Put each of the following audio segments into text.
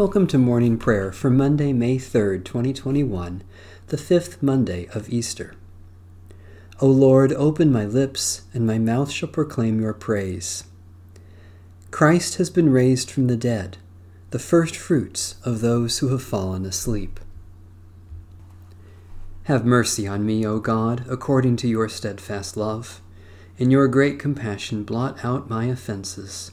Welcome to morning prayer for Monday, May 3rd, 2021, the fifth Monday of Easter. O Lord, open my lips, and my mouth shall proclaim your praise. Christ has been raised from the dead, the first fruits of those who have fallen asleep. Have mercy on me, O God, according to your steadfast love. In your great compassion, blot out my offenses.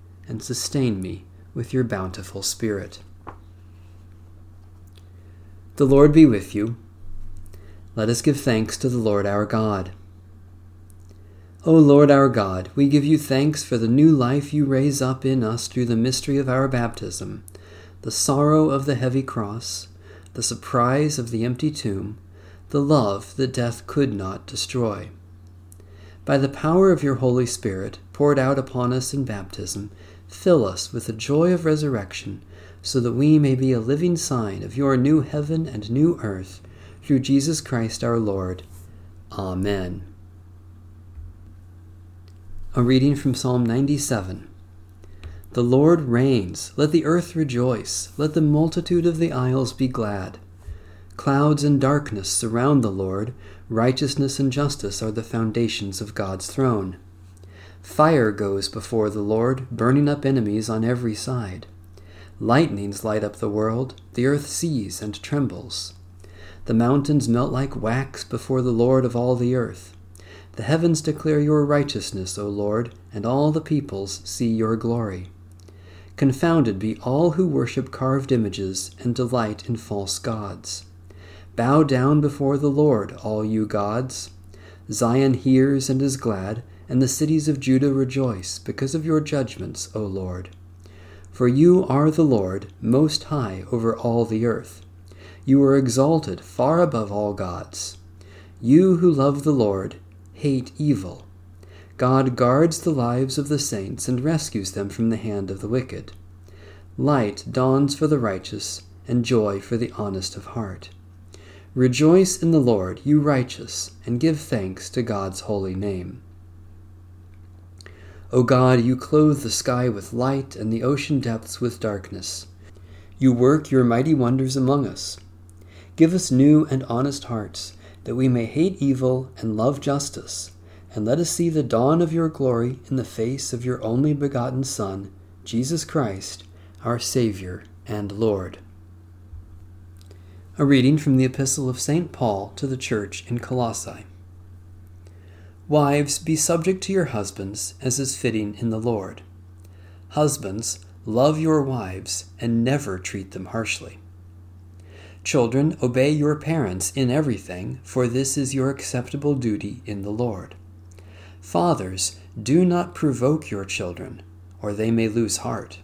and sustain me with your bountiful Spirit. The Lord be with you. Let us give thanks to the Lord our God. O Lord our God, we give you thanks for the new life you raise up in us through the mystery of our baptism, the sorrow of the heavy cross, the surprise of the empty tomb, the love that death could not destroy. By the power of your Holy Spirit, poured out upon us in baptism, Fill us with the joy of resurrection, so that we may be a living sign of your new heaven and new earth, through Jesus Christ our Lord. Amen. A reading from Psalm 97. The Lord reigns. Let the earth rejoice. Let the multitude of the isles be glad. Clouds and darkness surround the Lord. Righteousness and justice are the foundations of God's throne. Fire goes before the Lord, burning up enemies on every side. Lightnings light up the world, the earth sees and trembles. The mountains melt like wax before the Lord of all the earth. The heavens declare your righteousness, O Lord, and all the peoples see your glory. Confounded be all who worship carved images and delight in false gods. Bow down before the Lord, all you gods. Zion hears and is glad and the cities of Judah rejoice because of your judgments, O Lord. For you are the Lord, most high over all the earth. You are exalted far above all gods. You who love the Lord hate evil. God guards the lives of the saints and rescues them from the hand of the wicked. Light dawns for the righteous, and joy for the honest of heart. Rejoice in the Lord, you righteous, and give thanks to God's holy name. O God, you clothe the sky with light and the ocean depths with darkness. You work your mighty wonders among us. Give us new and honest hearts, that we may hate evil and love justice, and let us see the dawn of your glory in the face of your only begotten Son, Jesus Christ, our Saviour and Lord. A reading from the Epistle of St. Paul to the Church in Colossae. Wives, be subject to your husbands, as is fitting in the Lord. Husbands, love your wives, and never treat them harshly. Children, obey your parents in everything, for this is your acceptable duty in the Lord. Fathers, do not provoke your children, or they may lose heart.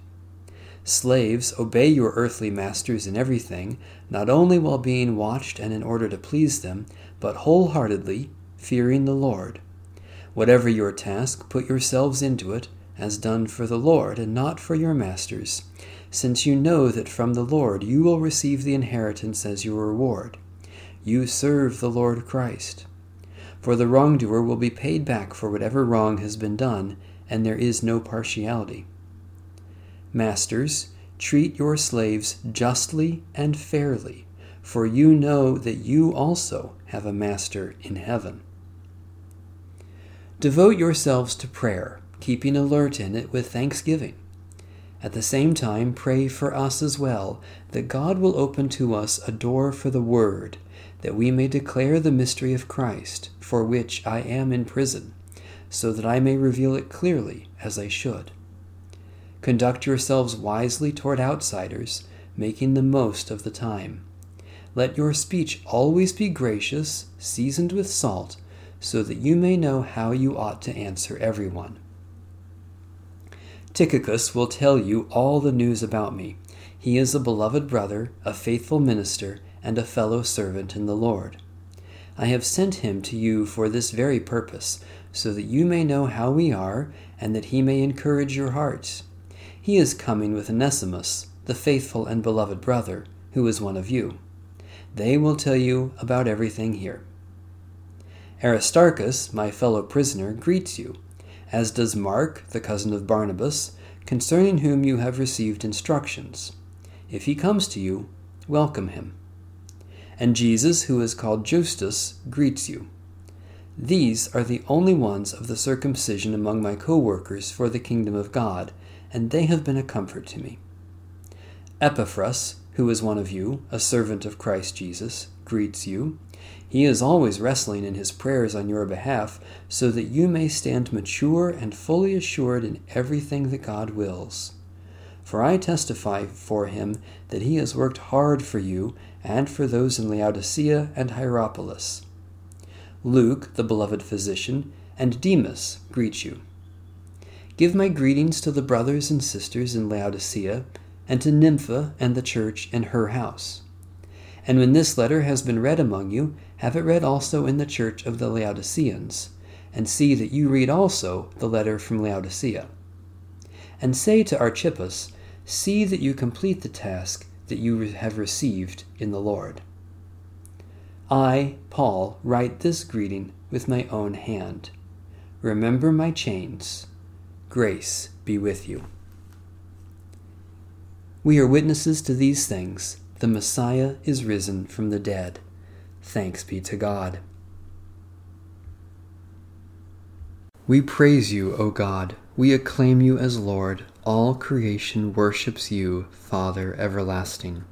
Slaves, obey your earthly masters in everything, not only while being watched and in order to please them, but wholeheartedly, fearing the Lord. Whatever your task, put yourselves into it, as done for the Lord, and not for your masters, since you know that from the Lord you will receive the inheritance as your reward. You serve the Lord Christ. For the wrongdoer will be paid back for whatever wrong has been done, and there is no partiality. Masters, treat your slaves justly and fairly, for you know that you also have a master in heaven. Devote yourselves to prayer, keeping alert in it with thanksgiving. At the same time, pray for us as well, that God will open to us a door for the Word, that we may declare the mystery of Christ, for which I am in prison, so that I may reveal it clearly as I should. Conduct yourselves wisely toward outsiders, making the most of the time. Let your speech always be gracious, seasoned with salt, so that you may know how you ought to answer everyone. Tychicus will tell you all the news about me. He is a beloved brother, a faithful minister, and a fellow servant in the Lord. I have sent him to you for this very purpose, so that you may know how we are, and that he may encourage your hearts. He is coming with Onesimus, the faithful and beloved brother, who is one of you. They will tell you about everything here. Aristarchus, my fellow prisoner, greets you as does Mark, the cousin of Barnabas, concerning whom you have received instructions. If he comes to you, welcome him. And Jesus, who is called Justus, greets you. These are the only ones of the circumcision among my co workers for the kingdom of God, and they have been a comfort to me. Epaphras, who is one of you, a servant of Christ Jesus, greets you. He is always wrestling in his prayers on your behalf, so that you may stand mature and fully assured in everything that God wills. For I testify for him that he has worked hard for you and for those in Laodicea and Hierapolis. Luke, the beloved physician, and Demas greet you. Give my greetings to the brothers and sisters in Laodicea, and to Nympha and the church in her house. And when this letter has been read among you, have it read also in the church of the Laodiceans, and see that you read also the letter from Laodicea. And say to Archippus, See that you complete the task that you have received in the Lord. I, Paul, write this greeting with my own hand. Remember my chains. Grace be with you. We are witnesses to these things. The Messiah is risen from the dead. Thanks be to God. We praise you, O God. We acclaim you as Lord. All creation worships you, Father everlasting.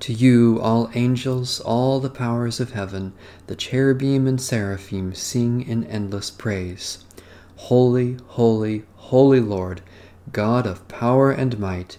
To you, all angels, all the powers of heaven, the cherubim and seraphim sing in endless praise. Holy, holy, holy Lord, God of power and might,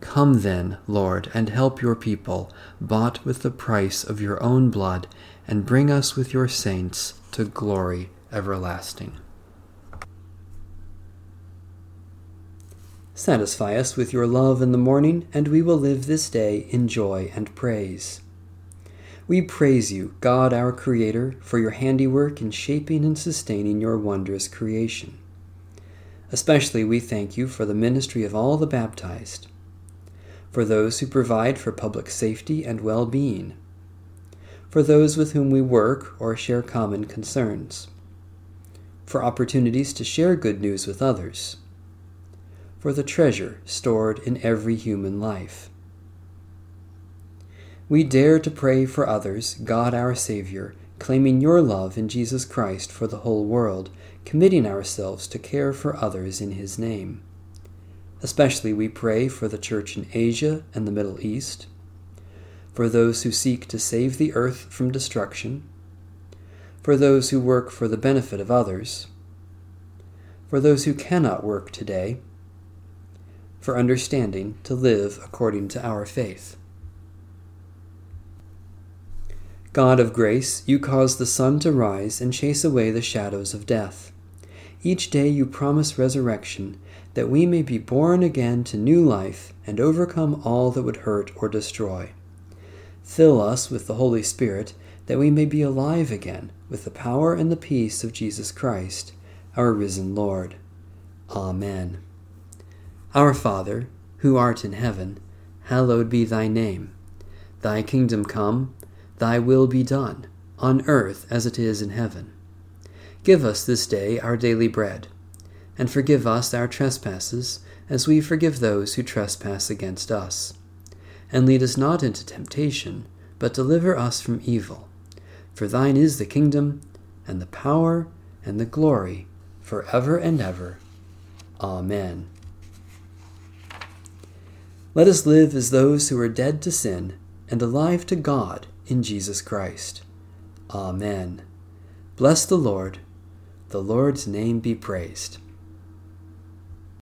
Come then, Lord, and help your people, bought with the price of your own blood, and bring us with your saints to glory everlasting. Satisfy us with your love in the morning, and we will live this day in joy and praise. We praise you, God our Creator, for your handiwork in shaping and sustaining your wondrous creation. Especially we thank you for the ministry of all the baptized, for those who provide for public safety and well being, for those with whom we work or share common concerns, for opportunities to share good news with others for the treasure stored in every human life. We dare to pray for others, God our Savior, claiming your love in Jesus Christ for the whole world, committing ourselves to care for others in His name. Especially we pray for the Church in Asia and the Middle East, for those who seek to save the earth from destruction, for those who work for the benefit of others, for those who cannot work today, for understanding to live according to our faith. God of grace, you cause the sun to rise and chase away the shadows of death. Each day you promise resurrection, that we may be born again to new life and overcome all that would hurt or destroy. Fill us with the Holy Spirit, that we may be alive again with the power and the peace of Jesus Christ, our risen Lord. Amen. Our Father, who art in heaven, hallowed be thy name. Thy kingdom come, thy will be done, on earth as it is in heaven. Give us this day our daily bread, and forgive us our trespasses, as we forgive those who trespass against us. And lead us not into temptation, but deliver us from evil. For thine is the kingdom, and the power, and the glory, for ever and ever. Amen. Let us live as those who are dead to sin and alive to God in Jesus Christ. Amen. Bless the Lord. The Lord's name be praised.